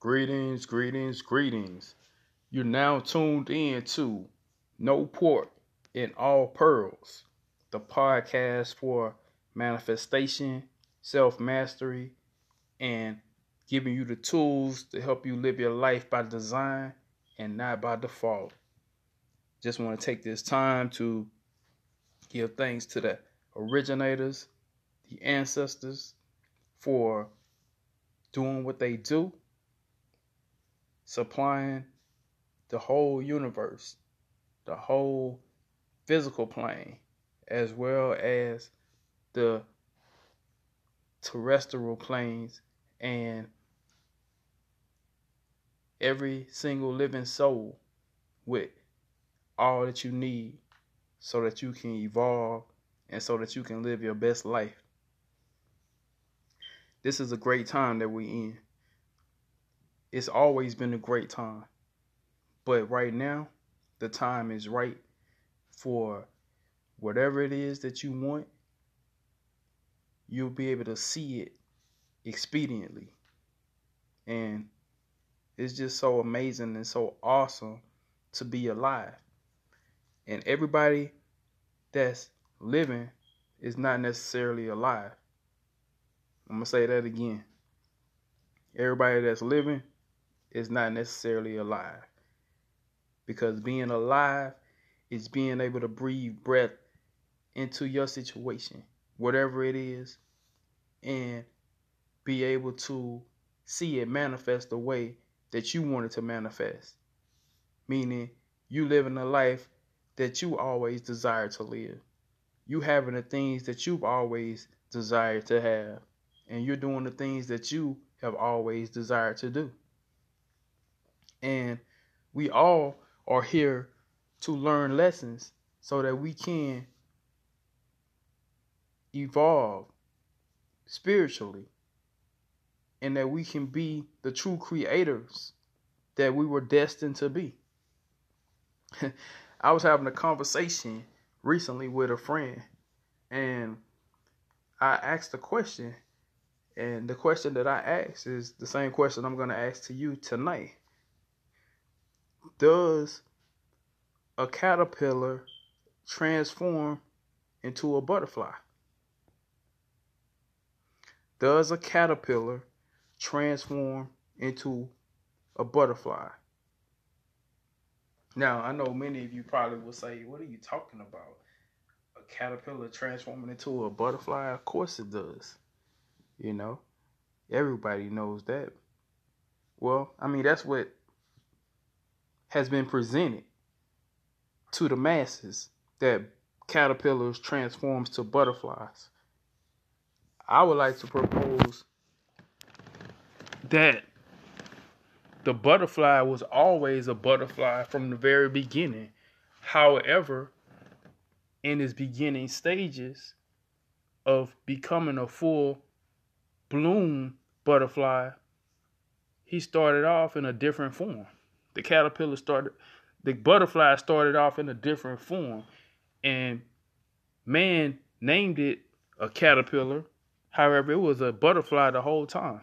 Greetings, greetings, greetings. You're now tuned in to No Pork in All Pearls, the podcast for manifestation, self mastery, and giving you the tools to help you live your life by design and not by default. Just want to take this time to give thanks to the originators, the ancestors, for doing what they do supplying the whole universe, the whole physical plane, as well as the terrestrial planes and every single living soul with all that you need so that you can evolve and so that you can live your best life. This is a great time that we're in it's always been a great time. But right now, the time is right for whatever it is that you want. You'll be able to see it expediently. And it's just so amazing and so awesome to be alive. And everybody that's living is not necessarily alive. I'm going to say that again. Everybody that's living is not necessarily alive. Because being alive is being able to breathe breath into your situation, whatever it is, and be able to see it manifest the way that you want it to manifest. Meaning, you living a life that you always desire to live. You having the things that you've always desired to have. And you're doing the things that you have always desired to do. And we all are here to learn lessons so that we can evolve spiritually and that we can be the true creators that we were destined to be. I was having a conversation recently with a friend and I asked a question and the question that I asked is the same question I'm going to ask to you tonight does a caterpillar transform into a butterfly? Does a caterpillar transform into a butterfly? Now, I know many of you probably will say, What are you talking about? A caterpillar transforming into a butterfly? Of course it does. You know, everybody knows that. Well, I mean, that's what has been presented to the masses that caterpillars transforms to butterflies. I would like to propose that the butterfly was always a butterfly from the very beginning. However, in its beginning stages of becoming a full bloom butterfly, he started off in a different form the caterpillar started, the butterfly started off in a different form, and man named it a caterpillar. However, it was a butterfly the whole time.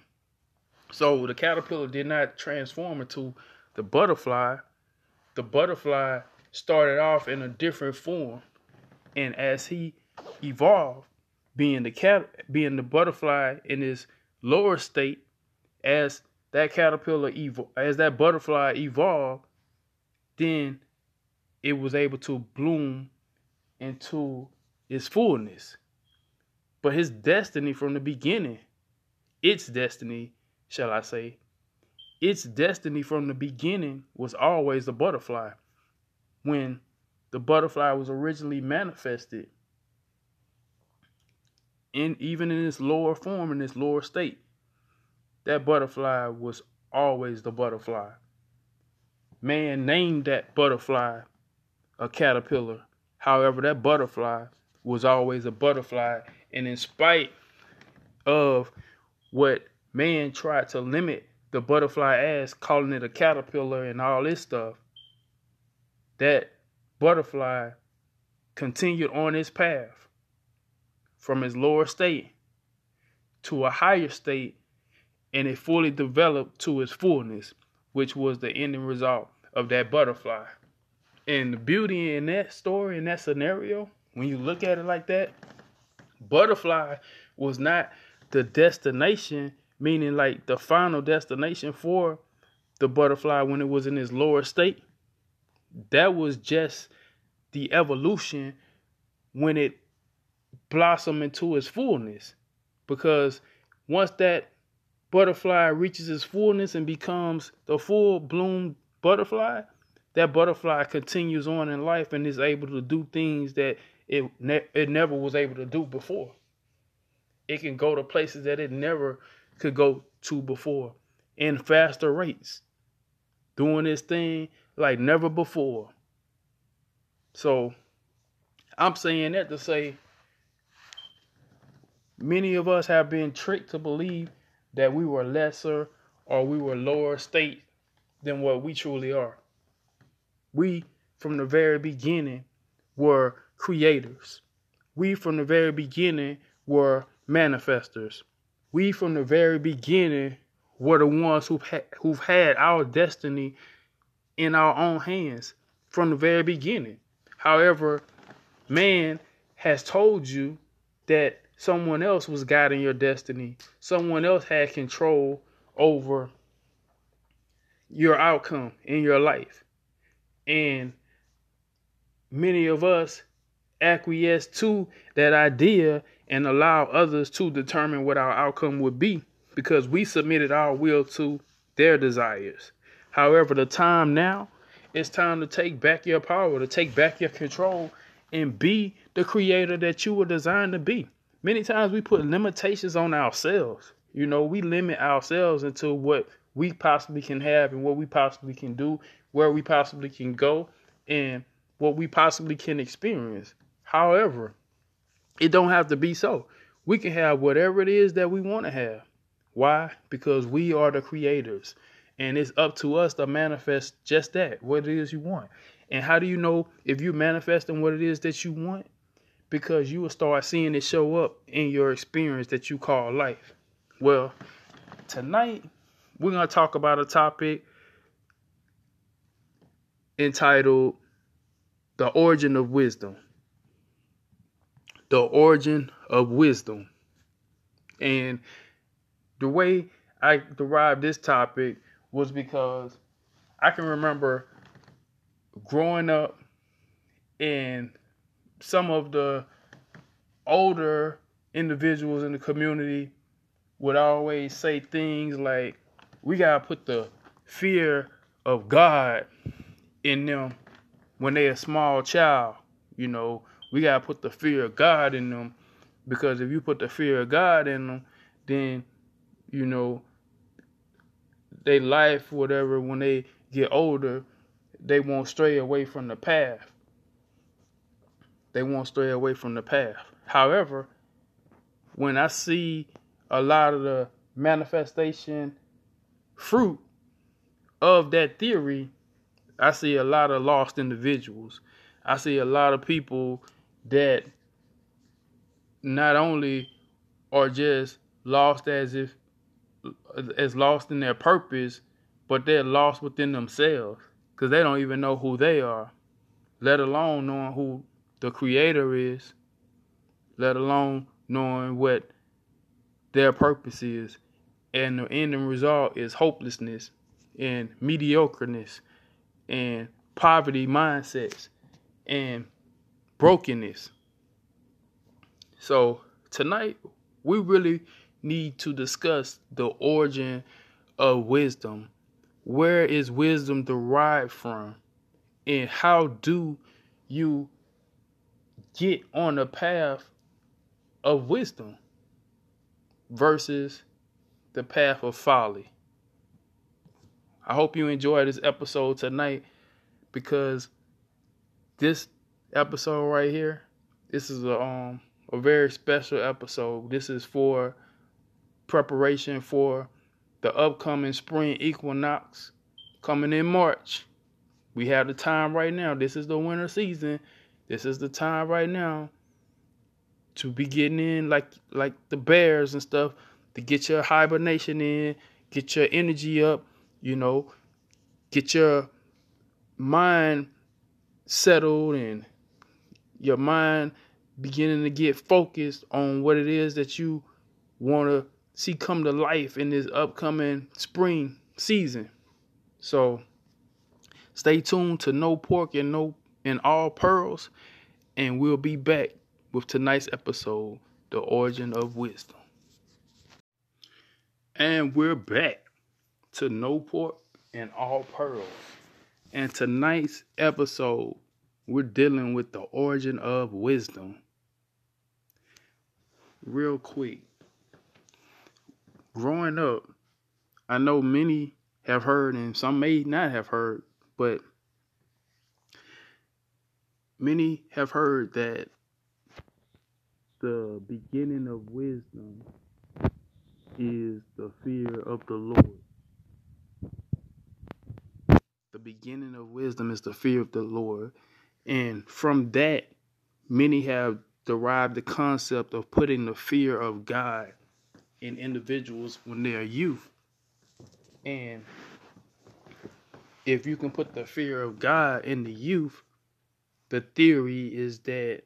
So the caterpillar did not transform into the butterfly. The butterfly started off in a different form, and as he evolved, being the cat, being the butterfly in his lower state, as that caterpillar as that butterfly evolved, then it was able to bloom into its fullness. But his destiny from the beginning, its destiny, shall I say, its destiny from the beginning was always the butterfly. When the butterfly was originally manifested, in even in its lower form, in its lower state, that butterfly was always the butterfly. Man named that butterfly a caterpillar. However, that butterfly was always a butterfly. And in spite of what man tried to limit the butterfly as, calling it a caterpillar and all this stuff, that butterfly continued on its path from its lower state to a higher state and it fully developed to its fullness, which was the ending result of that butterfly. And the beauty in that story, in that scenario, when you look at it like that, butterfly was not the destination, meaning like the final destination for the butterfly when it was in its lower state. That was just the evolution when it blossomed into its fullness. Because once that butterfly reaches its fullness and becomes the full bloom butterfly, that butterfly continues on in life and is able to do things that it ne- it never was able to do before. It can go to places that it never could go to before in faster rates, doing this thing like never before. So I'm saying that to say many of us have been tricked to believe that we were lesser or we were lower state than what we truly are. We, from the very beginning, were creators. We, from the very beginning, were manifestors. We, from the very beginning, were the ones who've, ha- who've had our destiny in our own hands from the very beginning. However, man has told you that someone else was guiding your destiny, someone else had control over your outcome in your life. And many of us acquiesce to that idea and allow others to determine what our outcome would be because we submitted our will to their desires. However, the time now, it's time to take back your power, to take back your control, and be the creator that you were designed to be. Many times we put limitations on ourselves. You know, we limit ourselves into what we possibly can have and what we possibly can do, where we possibly can go, and what we possibly can experience. However, it don't have to be so. We can have whatever it is that we want to have. Why? Because we are the creators. And it's up to us to manifest just that, what it is you want. And how do you know if you're manifesting what it is that you want? Because you will start seeing it show up in your experience that you call life. Well, tonight we're going to talk about a topic entitled The Origin of Wisdom the origin of wisdom. And the way I derived this topic was because I can remember growing up and some of the older individuals in the community would always say things like, we got to put the fear of God in them when they're a small child. You know, we gotta put the fear of God in them because if you put the fear of God in them, then you know they life whatever when they get older, they won't stray away from the path. They won't stray away from the path. However, when I see a lot of the manifestation fruit of that theory, I see a lot of lost individuals. I see a lot of people that not only are just lost as if as lost in their purpose, but they're lost within themselves because they don't even know who they are, let alone knowing who the creator is, let alone knowing what their purpose is. And the ending result is hopelessness and mediocreness and poverty mindsets and brokenness. So tonight we really need to discuss the origin of wisdom. Where is wisdom derived from? And how do you get on the path of wisdom versus the path of folly? I hope you enjoy this episode tonight because this episode right here, this is a um a very special episode. This is for preparation for the upcoming spring equinox coming in March. We have the time right now. This is the winter season. This is the time right now to be getting in like like the bears and stuff to get your hibernation in, get your energy up, you know, get your mind settled and your mind beginning to get focused on what it is that you want to see come to life in this upcoming spring season. So stay tuned to No Pork and No and All Pearls, and we'll be back with tonight's episode, The Origin of Wisdom. And we're back to No Pork and All Pearls. And tonight's episode, we're dealing with the origin of wisdom. Real quick. Growing up, I know many have heard, and some may not have heard, but many have heard that the beginning of wisdom is the fear of the Lord. The beginning of wisdom is the fear of the Lord. And from that, many have derived the concept of putting the fear of God in individuals when they are youth. And if you can put the fear of God in the youth, the theory is that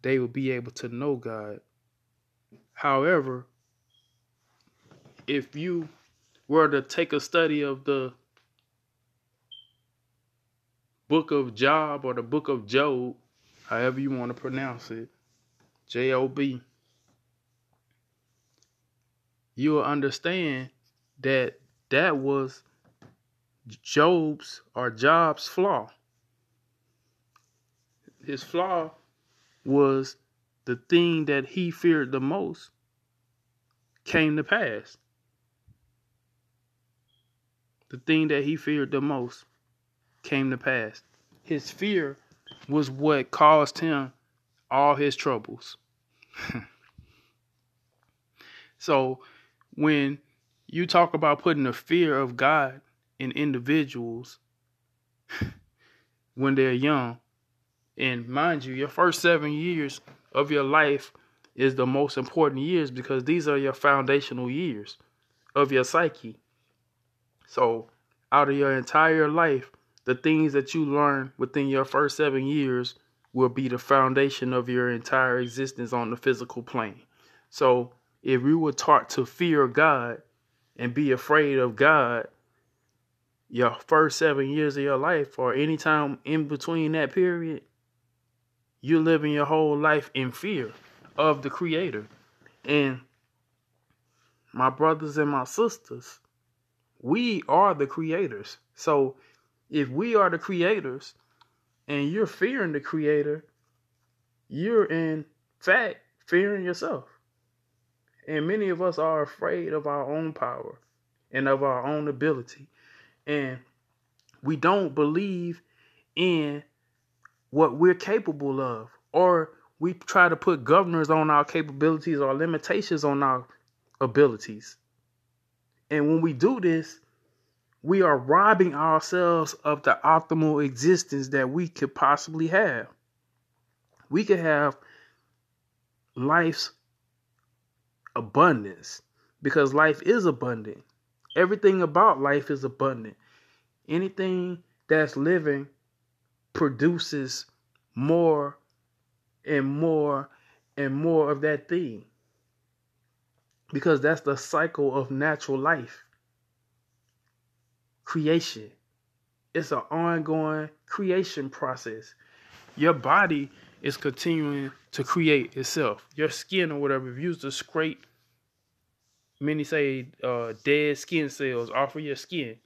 they will be able to know God. However, if you were to take a study of the book of Job or the book of Job, however you want to pronounce it, J O B, you will understand that that was Job's or Job's flaw. His flaw was the thing that he feared the most came to pass the thing that he feared the most came to pass. His fear was what caused him all his troubles. so when you talk about putting the fear of God in individuals when they're young, and mind you, your first seven years of your life is the most important years because these are your foundational years of your psyche. So, out of your entire life, the things that you learn within your first seven years will be the foundation of your entire existence on the physical plane. So, if you were taught to fear God and be afraid of God, your first seven years of your life, or any time in between that period, you're living your whole life in fear of the Creator. And my brothers and my sisters, we are the creators. So if we are the creators and you're fearing the creator, you're in fact fearing yourself. And many of us are afraid of our own power and of our own ability. And we don't believe in what we're capable of. Or we try to put governors on our capabilities or limitations on our abilities. And when we do this, we are robbing ourselves of the optimal existence that we could possibly have. We could have life's abundance because life is abundant. Everything about life is abundant. Anything that's living produces more and more and more of that thing because that's the cycle of natural life creation. It's an ongoing creation process. Your body is continuing to create itself. Your skin or whatever, if you use to scrape, many say uh, dead skin cells off of your skin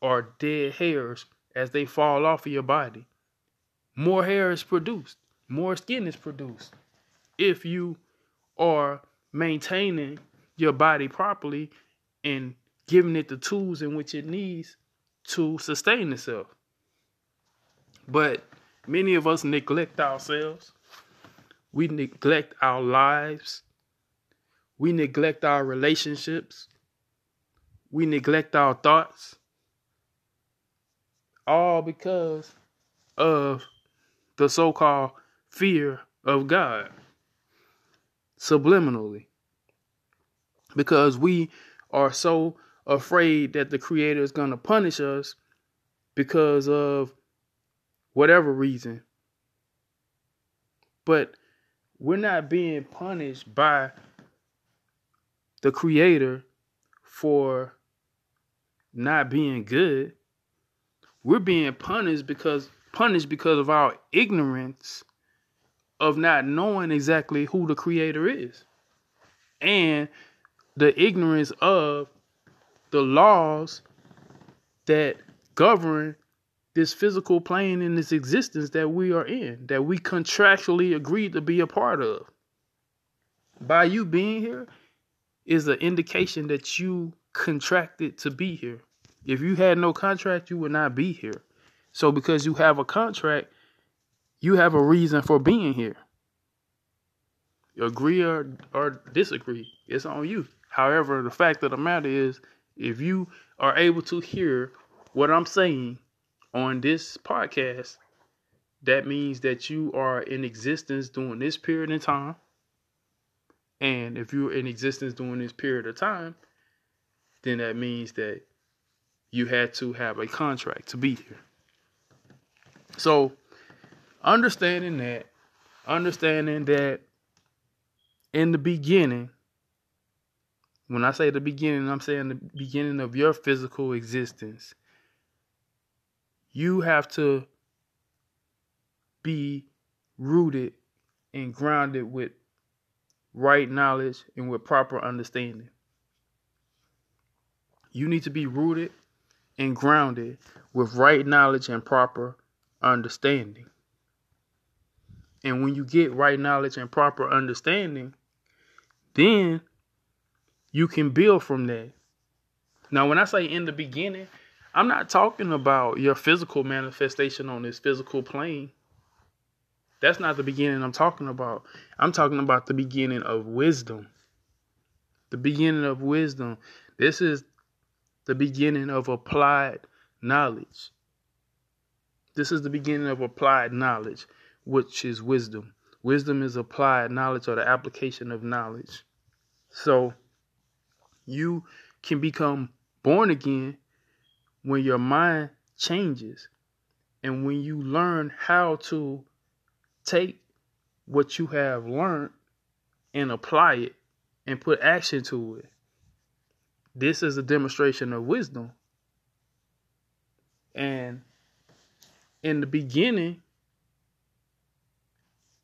or dead hairs as they fall off of your body, more hair is produced, more skin is produced. If you are maintaining your body properly and giving it the tools in which it needs to sustain itself. But many of us neglect ourselves. We neglect our lives. We neglect our relationships. We neglect our thoughts. All because of the so called fear of God subliminally. because we are so afraid that the creator is going to punish us because of whatever reason. But we're not being punished by the creator for not being good. We're being punished because punished because of our ignorance of not knowing exactly who the creator is. And the ignorance of the laws that govern this physical plane in this existence that we are in, that we contractually agreed to be a part of. By you being here is an indication that you contracted to be here. If you had no contract, you would not be here. So because you have a contract, you have a reason for being here. Agree or, or disagree, it's on you. However, the fact of the matter is, if you are able to hear what I'm saying on this podcast, that means that you are in existence during this period of time. And if you're in existence during this period of time, then that means that you had to have a contract to be here. So, understanding that, understanding that in the beginning, when I say the beginning, I'm saying the beginning of your physical existence, you have to be rooted and grounded with right knowledge and with proper understanding. You need to be rooted and grounded with right knowledge and proper understanding. And when you get right knowledge and proper understanding, then you can build from that. Now, when I say in the beginning, I'm not talking about your physical manifestation on this physical plane. That's not the beginning I'm talking about. I'm talking about the beginning of wisdom. The beginning of wisdom. This is the beginning of applied knowledge. This is the beginning of applied knowledge, which is wisdom. Wisdom is applied knowledge or the application of knowledge. So you can become born again when your mind changes and when you learn how to take what you have learned and apply it and put action to it. This is a demonstration of wisdom. And in the beginning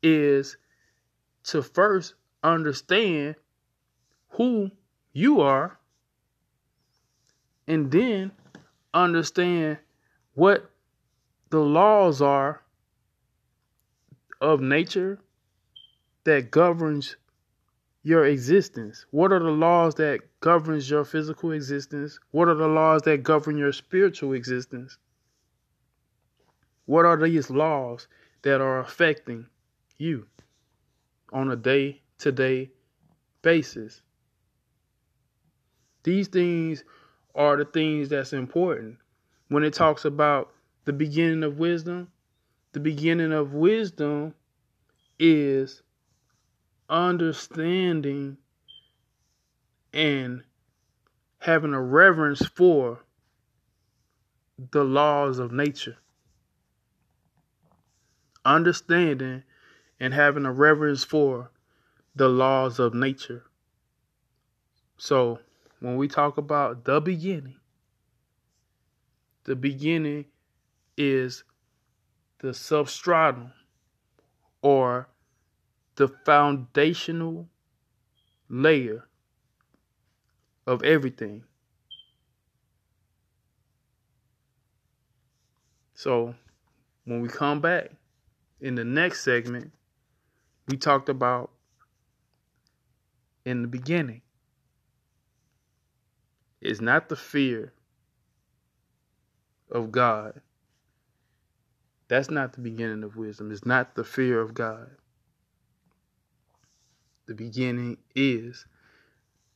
is to first understand who you are and then understand what the laws are of nature that governs your existence? What are the laws that governs your physical existence? What are the laws that govern your spiritual existence? What are these laws that are affecting you on a day to day basis? These things are the things that's important. When it talks about the beginning of wisdom, the beginning of wisdom is understanding and having a reverence for the laws of nature. Understanding and having a reverence for the laws of nature. So, when we talk about the beginning, the beginning is the substratum or the foundational layer of everything. So, when we come back in the next segment, we talked about in the beginning. It's not the fear of God. That's not the beginning of wisdom. It's not the fear of God. The beginning is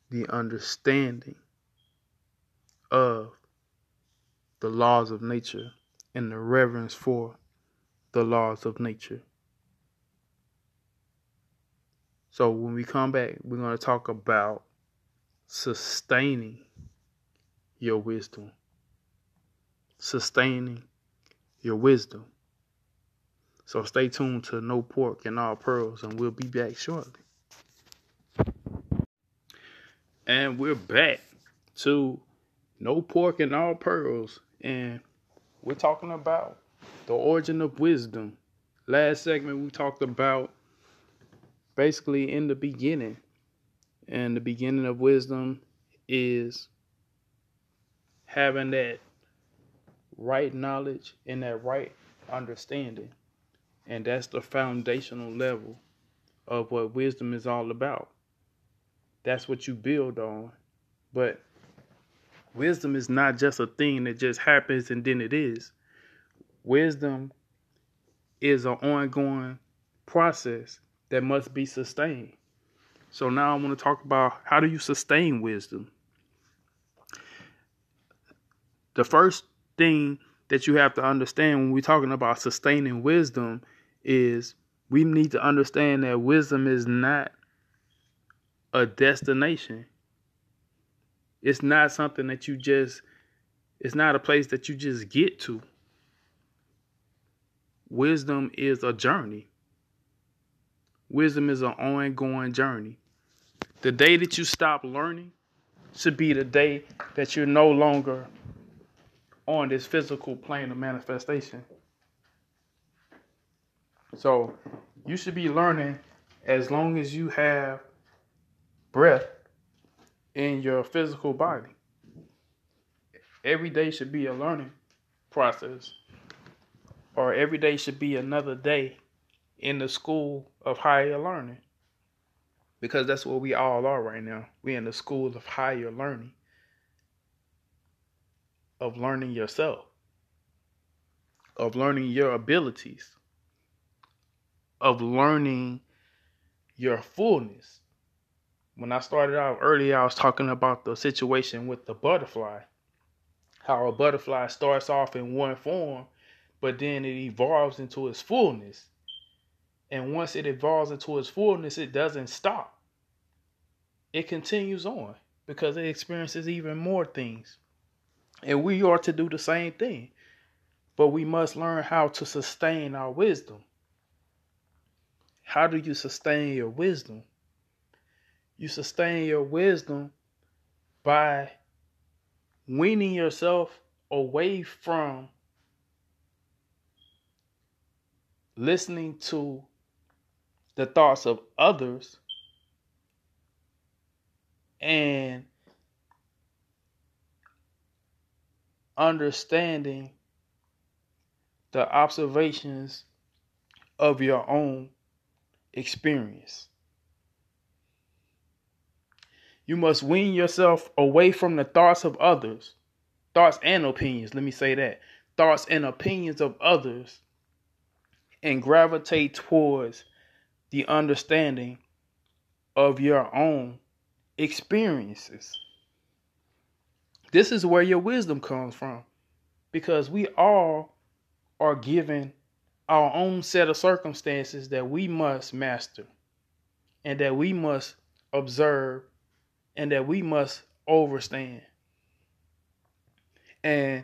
the understanding of the laws of nature and the reverence for the laws of nature. So when we come back, we're going to talk about sustaining your wisdom. Sustaining your wisdom. So stay tuned to No Pork and All Pearls, and we'll be back shortly. And we're back to No Pork and All Pearls, and we're talking about the origin of wisdom. Last segment, we talked about basically in the beginning. And the beginning of wisdom is having that right knowledge and that right understanding. And that's the foundational level of what wisdom is all about. That's what you build on. But wisdom is not just a thing that just happens and then it is. Wisdom is an ongoing process that must be sustained. So now I want to talk about how do you sustain wisdom? The first thing that you have to understand when we're talking about sustaining wisdom is we need to understand that wisdom is not a destination. It's not something that you just it's not a place that you just get to. Wisdom is a journey. Wisdom is an ongoing journey. The day that you stop learning should be the day that you're no longer on this physical plane of manifestation. So you should be learning as long as you have breath in your physical body. Every day should be a learning process, or every day should be another day in the school of higher learning. Because that's what we all are right now. We're in the school of higher learning, of learning yourself, of learning your abilities, of learning your fullness. When I started out earlier, I was talking about the situation with the butterfly. How a butterfly starts off in one form, but then it evolves into its fullness. And once it evolves into its fullness, it doesn't stop. It continues on because it experiences even more things. And we are to do the same thing. But we must learn how to sustain our wisdom. How do you sustain your wisdom? You sustain your wisdom by weaning yourself away from listening to the thoughts of others and understanding the observations of your own experience. You must wean yourself away from the thoughts of others, thoughts and opinions. Let me say that thoughts and opinions of others, and gravitate towards the understanding of your own experiences. This is where your wisdom comes from because we all are given our own set of circumstances that we must master and that we must observe and that we must overstand. And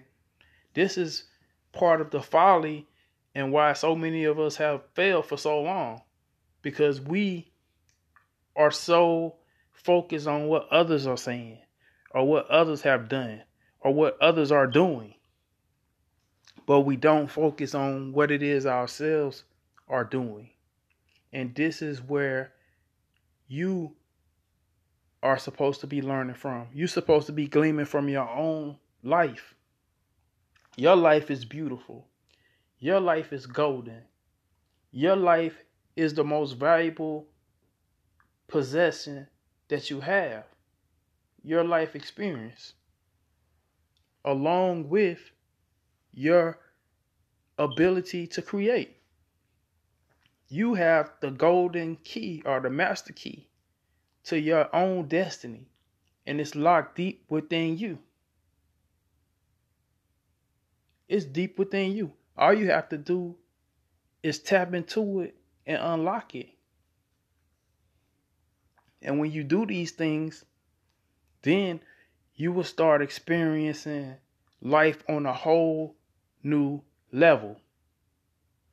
this is part of the folly and why so many of us have failed for so long because we are so focused on what others are saying or what others have done or what others are doing. But we don't focus on what it is ourselves are doing. And this is where you are supposed to be learning from. You're supposed to be gleaming from your own life. Your life is beautiful. Your life is golden. Your life is the most valuable possession that you have, your life experience, along with your ability to create. You have the golden key or the master key to your own destiny, and it's locked deep within you. It's deep within you. All you have to do is tap into it and unlock it. And when you do these things, then you will start experiencing life on a whole new level.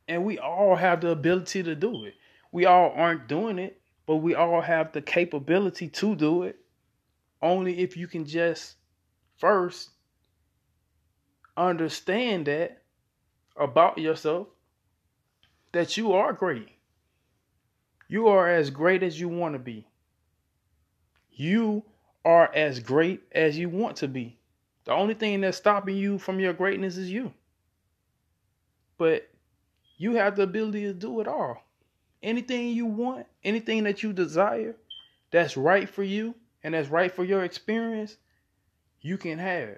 And we all have the ability to do it. We all aren't doing it, but we all have the capability to do it. Only if you can just first understand that about yourself that you are great. You are as great as you want to be. You are as great as you want to be. The only thing that's stopping you from your greatness is you. But you have the ability to do it all. Anything you want, anything that you desire, that's right for you and that's right for your experience, you can have.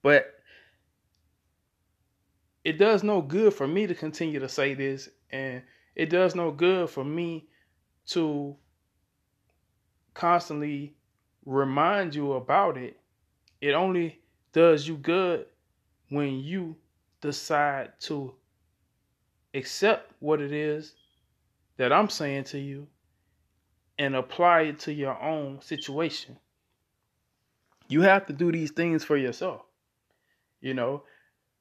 But it does no good for me to continue to say this, and it does no good for me to constantly remind you about it. It only does you good when you decide to accept what it is that I'm saying to you and apply it to your own situation. You have to do these things for yourself. You know,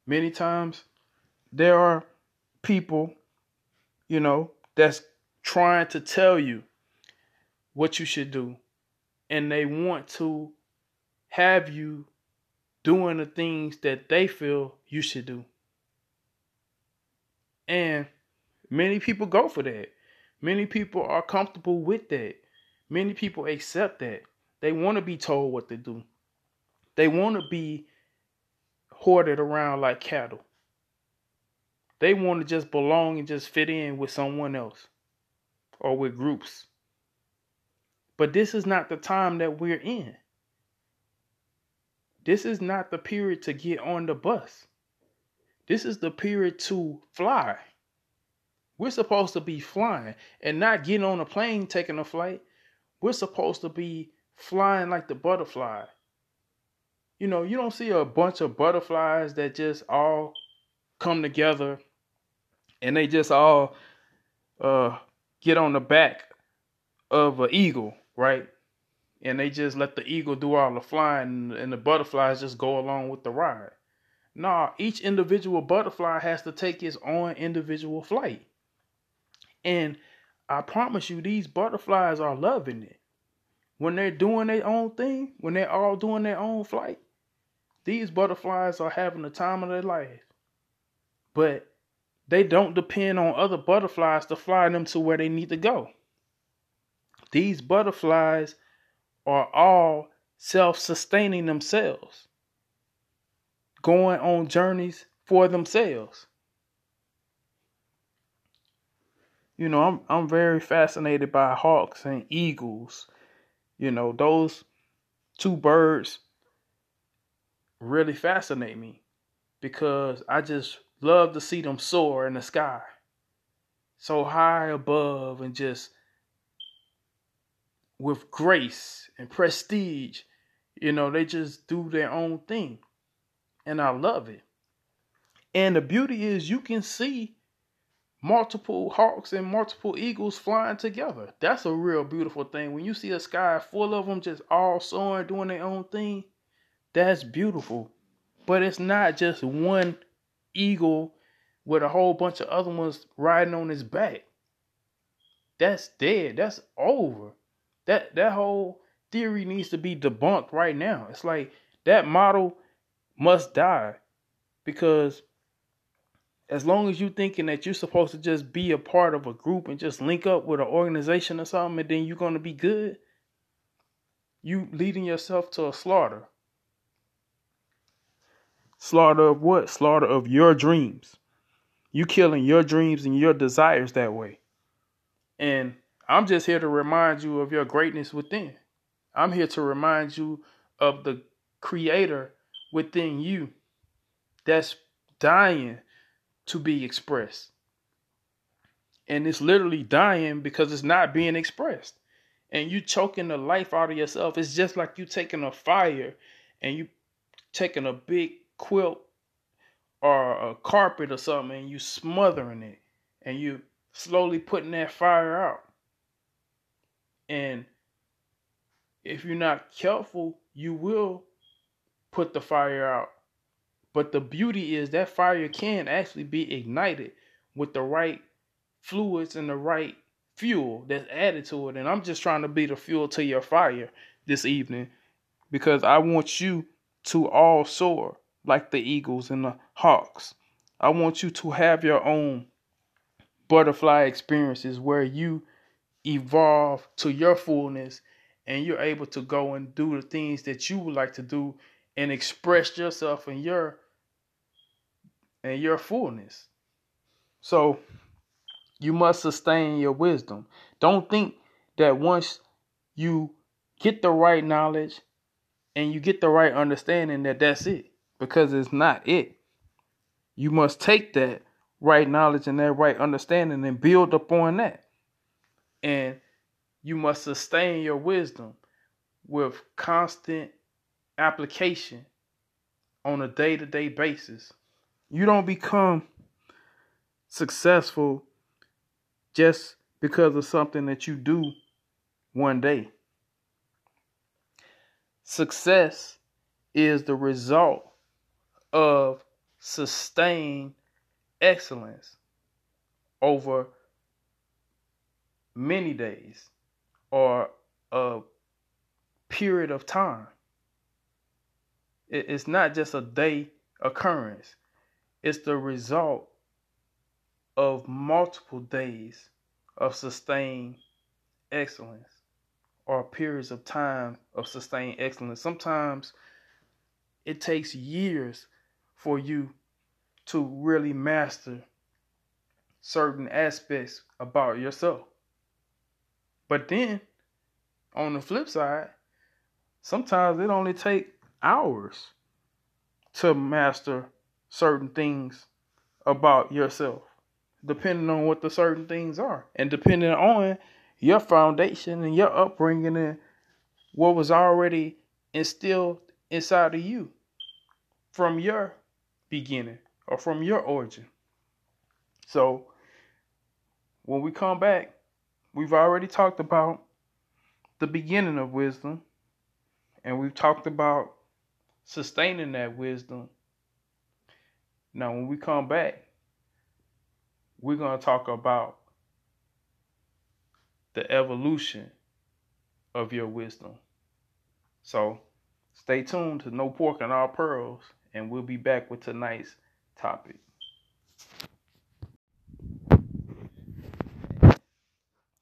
many times there are people, you know, that's trying to tell you what you should do. And they want to have you doing the things that they feel you should do. And many people go for that. Many people are comfortable with that. Many people accept that. They want to be told what to do. They want to be hoarded around like cattle. They want to just belong and just fit in with someone else or with groups. But this is not the time that we're in. This is not the period to get on the bus. This is the period to fly. We're supposed to be flying and not getting on a plane taking a flight. We're supposed to be flying like the butterfly. You know, you don't see a bunch of butterflies that just all come together and they just all uh, get on the back of an eagle, right? And they just let the eagle do all the flying and the butterflies just go along with the ride. Nah, each individual butterfly has to take its own individual flight. And I promise you, these butterflies are loving it. When they're doing their own thing, when they're all doing their own flight, these butterflies are having the time of their life. But they don't depend on other butterflies to fly them to where they need to go. These butterflies are all self sustaining themselves, going on journeys for themselves. You know, I'm I'm very fascinated by hawks and eagles. You know, those two birds really fascinate me because I just love to see them soar in the sky so high above and just with grace and prestige. You know, they just do their own thing. And I love it. And the beauty is you can see multiple hawks and multiple eagles flying together. That's a real beautiful thing. When you see a sky full of them just all soaring, doing their own thing, that's beautiful. But it's not just one eagle with a whole bunch of other ones riding on his back. That's dead. That's over. That that whole theory needs to be debunked right now. It's like that model must die because as long as you thinking that you're supposed to just be a part of a group and just link up with an organization or something and then you're going to be good, you leading yourself to a slaughter. Slaughter of what? Slaughter of your dreams. You killing your dreams and your desires that way. And I'm just here to remind you of your greatness within. I'm here to remind you of the creator within you that's dying to be expressed. And it's literally dying because it's not being expressed. And you choking the life out of yourself. It's just like you taking a fire and you taking a big quilt or a carpet or something and you smothering it and you slowly putting that fire out. And if you're not careful, you will put the fire out. But the beauty is that fire can actually be ignited with the right fluids and the right fuel that's added to it. And I'm just trying to be the fuel to your fire this evening because I want you to all soar like the eagles and the hawks. I want you to have your own butterfly experiences where you evolve to your fullness and you're able to go and do the things that you would like to do and express yourself in your and your fullness. So you must sustain your wisdom. Don't think that once you get the right knowledge and you get the right understanding that that's it because it's not it. You must take that right knowledge and that right understanding and build upon that. And you must sustain your wisdom with constant application on a day to day basis. You don't become successful just because of something that you do one day. Success is the result of sustained excellence over many days or a period of time. It's not just a day occurrence, it's the result of multiple days of sustained excellence or periods of time of sustained excellence. Sometimes it takes years for you to really master certain aspects about yourself. But then on the flip side, sometimes it only takes hours to master certain things about yourself, depending on what the certain things are, and depending on your foundation and your upbringing and what was already instilled inside of you from your beginning or from your origin. So, when we come back, we've already talked about the beginning of wisdom, and we've talked about sustaining that wisdom. Now, when we come back, we're going to talk about the evolution of your wisdom. So, stay tuned to No Pork and All Pearls, and we'll be back with tonight's topic.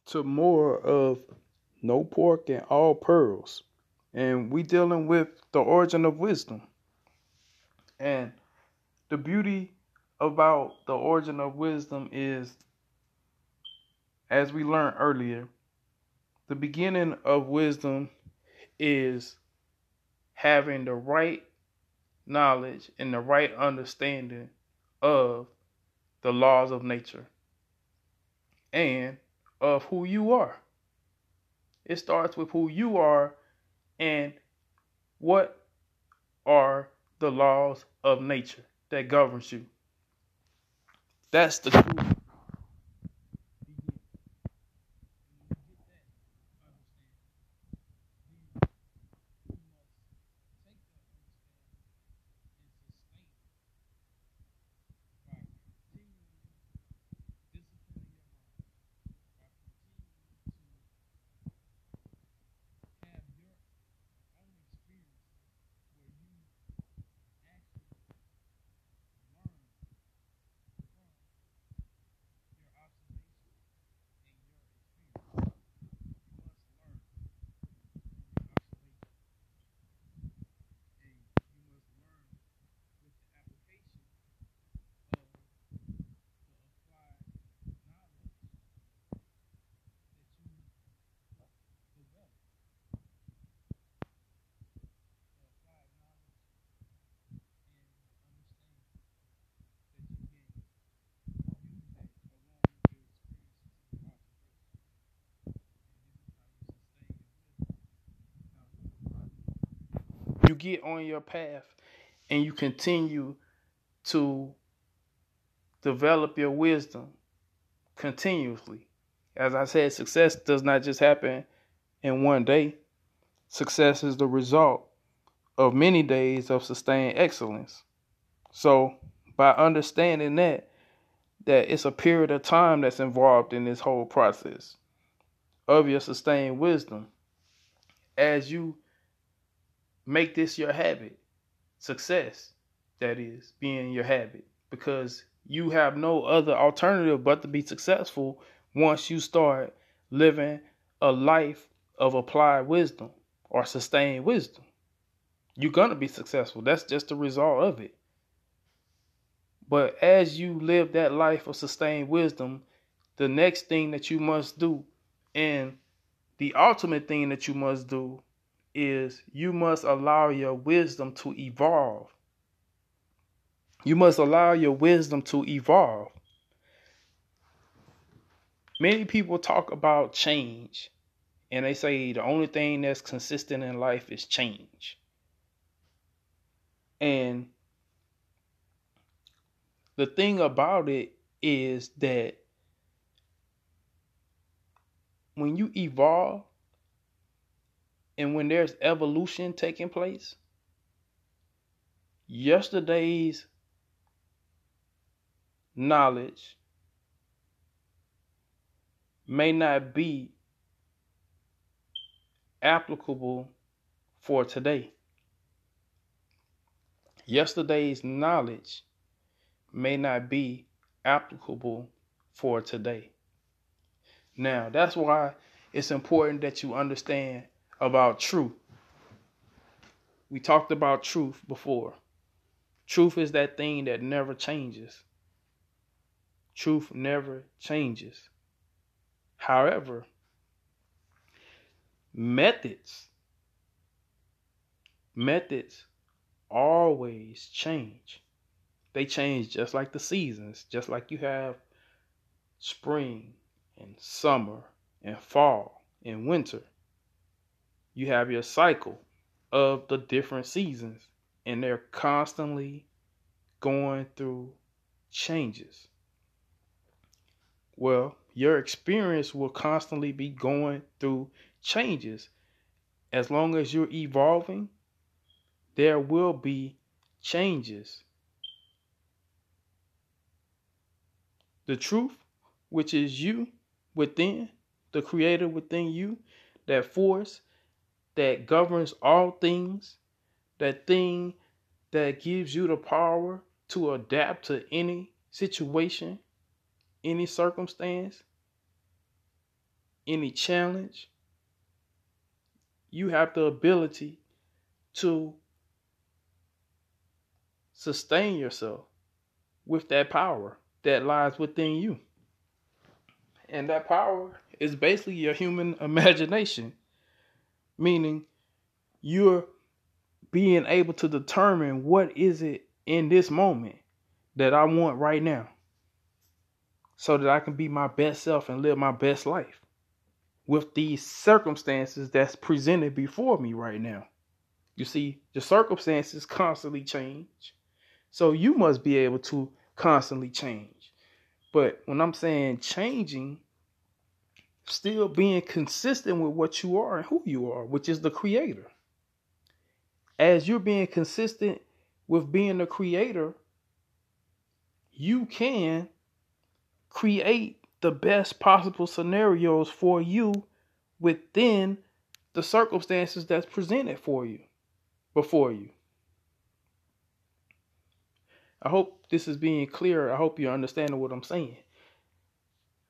To more of no pork and all pearls. And we dealing with the origin of wisdom. And the beauty about the origin of wisdom is as we learned earlier, the beginning of wisdom is having the right knowledge and the right understanding of the laws of nature and of who you are. It starts with who you are and what are the laws of nature that governs you. That's the truth. You get on your path and you continue to develop your wisdom continuously. As I said, success does not just happen in one day. success is the result of many days of sustained excellence. So, by understanding that, that it's a period of time that's involved in this whole process of your sustained wisdom, as you make this your habit, success, that is, being your habit, because you have no other alternative but to be successful once you start living a life of applied wisdom or sustained wisdom. You're going to be successful. That's just the result of it. But as you live that life of sustained wisdom, the next thing that you must do, and the ultimate thing that you must do, is you must allow your wisdom to evolve. You must allow your wisdom to evolve. Many people talk about change, and they say the only thing that's consistent in life is change. And the thing about it is that when you evolve and when there's evolution taking place, yesterday's knowledge may not be applicable for today. Yesterday's knowledge may not be applicable for today. Now, that's why it's important that you understand about truth. We talked about truth before. Truth is that thing that never changes. Truth never changes. However, methods methods always change. They change just like the seasons, just like you have spring and summer and fall and winter. You have your cycle of the different seasons, and they're constantly going through changes. Well, your experience will constantly be going through changes. As long as you're evolving, there will be changes. The truth, which is you within, the creator within you, that force that governs all things, that thing that gives you the power to adapt to any situation, any circumstance, any challenge, you have the ability to sustain yourself with that power that lies within you. And that power is basically your human imagination, meaning you're being able to determine what is it in this moment that I want right now so that I can be my best self and live my best life with these circumstances that's presented before me right now. You see, the circumstances constantly change. So you must be able to constantly change. But when I'm saying changing, still being consistent with what you are and who you are, which is the creator. As you're being consistent with being the creator, you can create the best possible scenarios for you within the circumstances that's presented for you before you. I hope this is being clear. I hope you're understanding what I'm saying.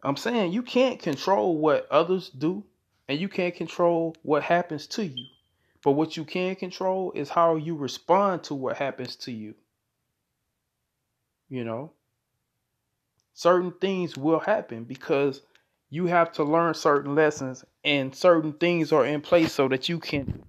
I'm saying you can't control what others do and you can't control what happens to you. But what you can control is how you respond to what happens to you. You know, certain things will happen because you have to learn certain lessons and certain things are in place so that you can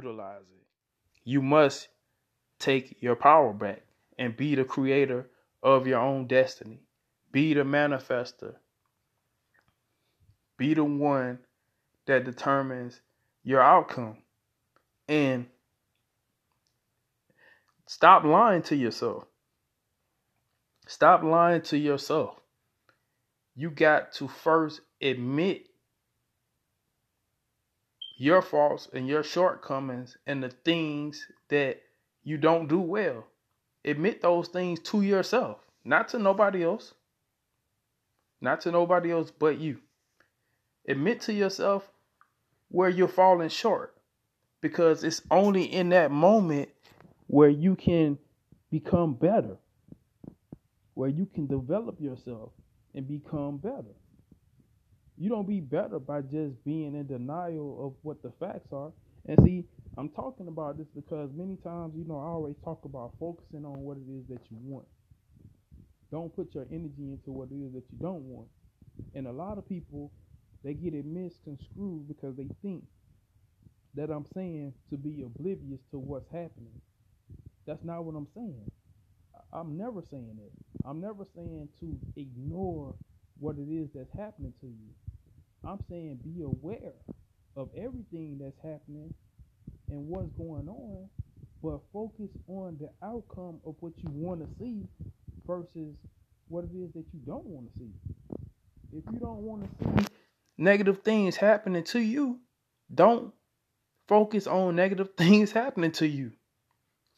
utilize it. You must take your power back and be the creator of your own destiny. Be the manifester. Be the one that determines your outcome. And stop lying to yourself. Stop lying to yourself. You got to first admit your faults and your shortcomings and the things that you don't do well. Admit those things to yourself, not to nobody else. Not to nobody else but you. Admit to yourself where you're falling short because it's only in that moment where you can become better where you can develop yourself and become better. You don't be better by just being in denial of what the facts are. And see, I'm talking about this because many times, you know, I always talk about focusing on what it is that you want. Don't put your energy into what it is that you don't want. And a lot of people, they get it misconstrued because they think that I'm saying to be oblivious to what's happening. That's not what I'm saying. I'm never saying that. I'm never saying to ignore what it is that's happening to you. I'm saying be aware of everything that's happening and what's going on, but focus on the outcome of what you want to see versus what it is that you don't want to see. If you don't want to see negative things happening to you, don't focus on negative things happening to you.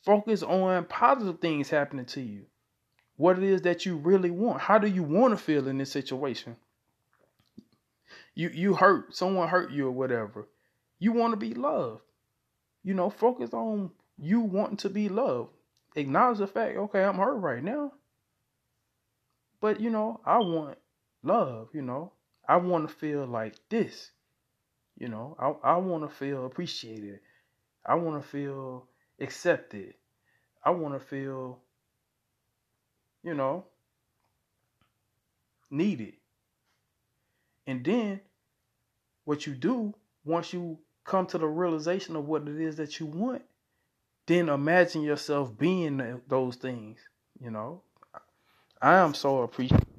Focus on positive things happening to you. What it is that you really want. How do you want to feel in this situation? You you hurt, someone hurt you or whatever. You want to be loved. You know, focus on you wanting to be loved. Acknowledge the fact, okay, I'm hurt right now. But you know, I want love, you know. I want to feel like this. You know, I, I want to feel appreciated. I want to feel accepted. I want to feel, you know, needed. And then what you do once you come to the realization of what it is that you want, then imagine yourself being those things, you know. I am so appreciative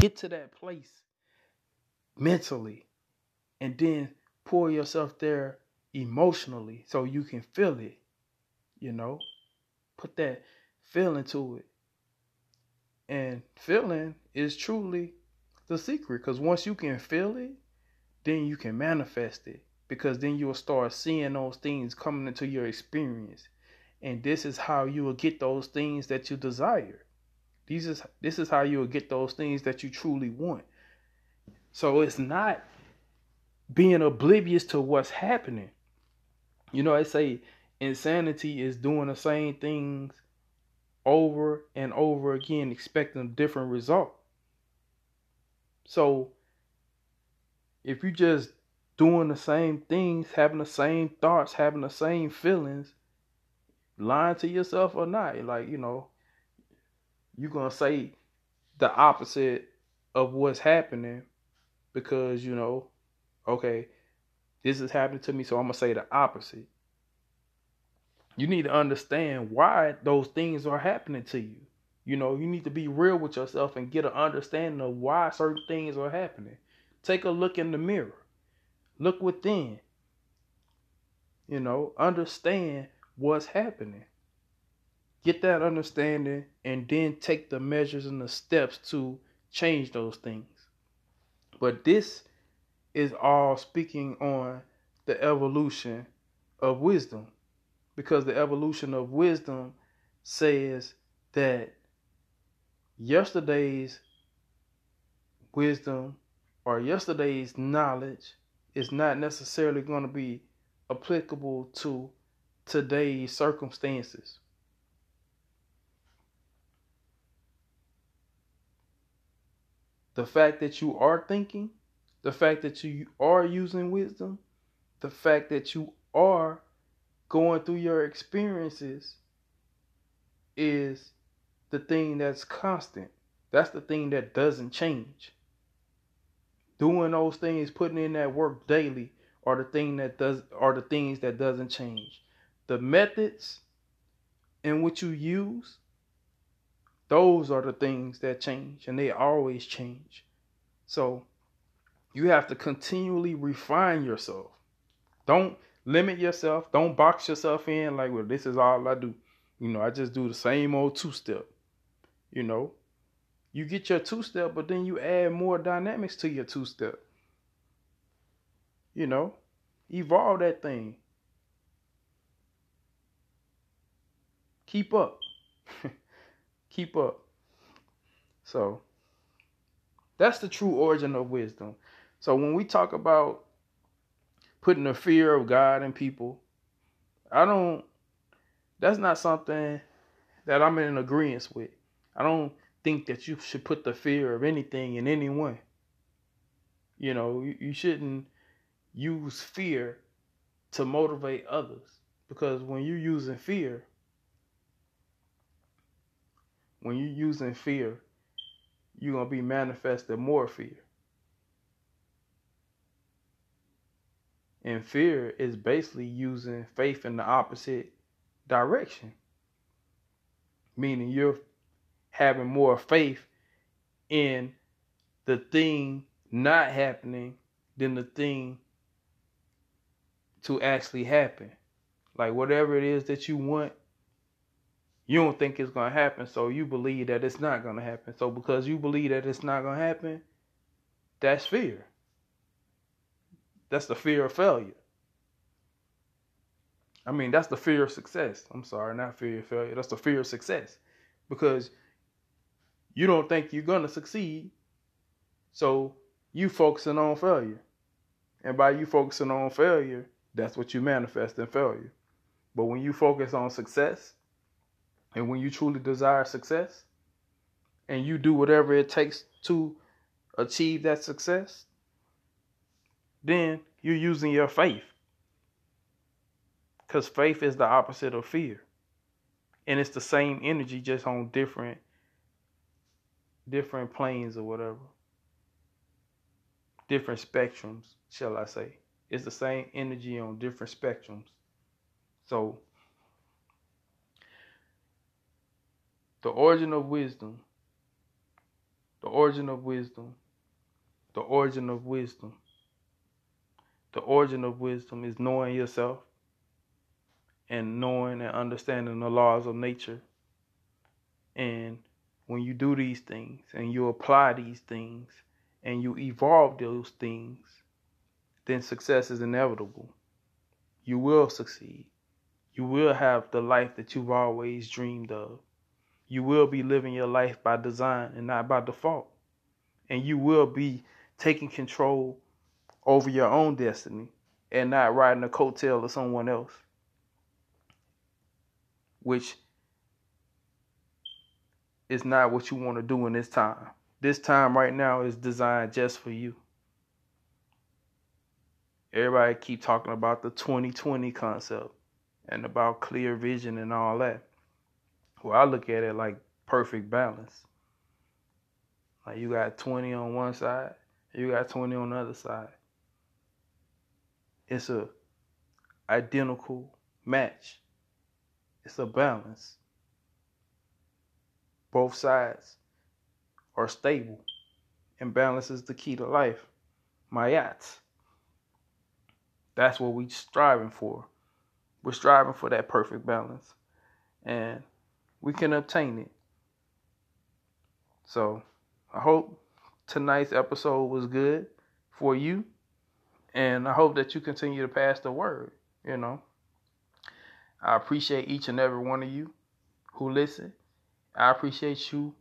get to that place mentally and then pour yourself there emotionally so you can feel it you know? Put that feeling to it. And feeling is truly the secret because once you can feel it then you can manifest it because then you'll start seeing those things coming into your experience. And this is how you will get those things that you desire these is this is how you will get those things that you truly want. So it's not being oblivious to what's happening. You know, I say insanity is doing the same things over and over again, expecting a different result. So if you're just doing the same things, having the same thoughts, having the same feelings, lying to yourself or not, like, you know, you're gonna say the opposite of what's happening because you know, okay, this is happening to me, so I'm gonna say the opposite. You need to understand why those things are happening to you. You know, you need to be real with yourself and get an understanding of why certain things are happening. Take a look in the mirror. Look within. You know, understand what's happening. Get that understanding and then take the measures and the steps to change those things. But this is all speaking on the evolution of wisdom because the evolution of wisdom says that yesterday's wisdom or yesterday's knowledge is not necessarily going to be applicable to today's circumstances. The fact that you are thinking, the fact that you are using wisdom, the fact that you are going through your experiences is the thing that's constant. That's the thing that doesn't change. Doing those things, putting in that work daily are the thing that does are the things that doesn't change. The methods in which you use, those are the things that change and they always change. So you have to continually refine yourself. Don't limit yourself. Don't box yourself in like, well, this is all I do. You know, I just do the same old two step. You know, you get your two step, but then you add more dynamics to your two step. You know, evolve that thing. Keep up. Keep up. So, that's the true origin of wisdom. So, when we talk about putting the fear of God in people, I don't, that's not something that I'm in agreement with. I don't think that you should put the fear of anything in anyone. You know, you, you shouldn't use fear to motivate others because when you're using fear, when you're using fear, you're going to be manifesting more fear. And fear is basically using faith in the opposite direction. Meaning you're having more faith in the thing not happening than the thing to actually happen. Like whatever it is that you want, you don't think it's going to happen, so you believe that it's not going to happen. So because you believe that it's not going to happen, that's fear. That's the fear of failure. I mean, that's the fear of success. I'm sorry, not fear of failure. That's the fear of success. Because you don't think you're going to succeed. So you focusing on failure. And by you focusing on failure, that's what you manifest in failure. But when you focus on success, and when you truly desire success, and you do whatever it takes to achieve that success, then you're using your faith. Because faith is the opposite of fear. And it's the same energy just on different different planes or whatever. Different spectrums, shall I say. It's the same energy on different spectrums. So the origin of wisdom, the origin of wisdom, the origin of wisdom, the origin of wisdom is knowing yourself and knowing and understanding the laws of nature and when you do these things and you apply these things and you evolve those things, then success is inevitable. You will succeed. You will have the life that you've always dreamed of. You will be living your life by design and not by default. And you will be taking control over your own destiny and not riding the coattail of someone else. Which is not what you want to do in this time. This time right now is designed just for you. Everybody keep talking about the 2020 concept and about clear vision and all that. Well, I look at it like perfect balance. Like you got 20 on one side, you got 20 on the other side. It's a identical match. It's a balance both sides are stable and balance is the key to life. My Mayat. That's what we're striving for. we're striving for that perfect balance. And we can obtain it. So I hope tonight's episode was good for you. And I hope that you continue to pass the word, you know. I appreciate each and every one of you who listen. I appreciate you,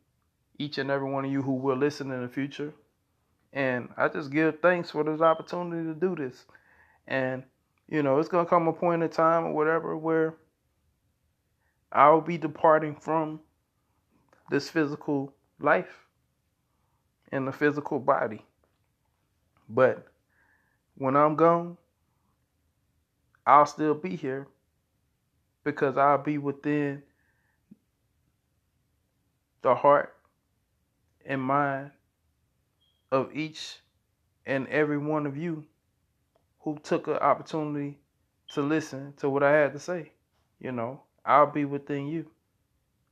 each and every one of you who will listen in the future. And I just give thanks for this opportunity to do this. And, you know, it's going to come a point in time or whatever where I'll be departing from this physical life in the physical body. But when I'm gone, I'll still be here because I'll be within the heart and mind of each and every one of you who took an opportunity to listen to what I had to say. You know, I'll be within you.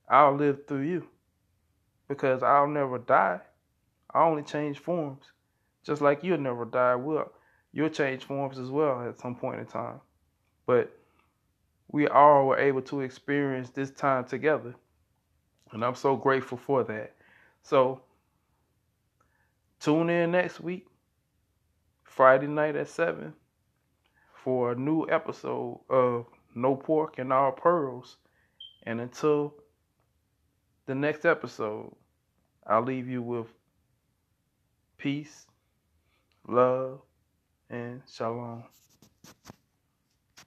I'll live through you because I'll never die. I only change forms. Just like you'll never die, will you'll change forms as well at some point in time. But we all were able to experience this time together. And I'm so grateful for that. So tune in next week, Friday night at 7, for a new episode of No Pork and All Pearls. And until the next episode, I'll leave you with peace, love, and shalom.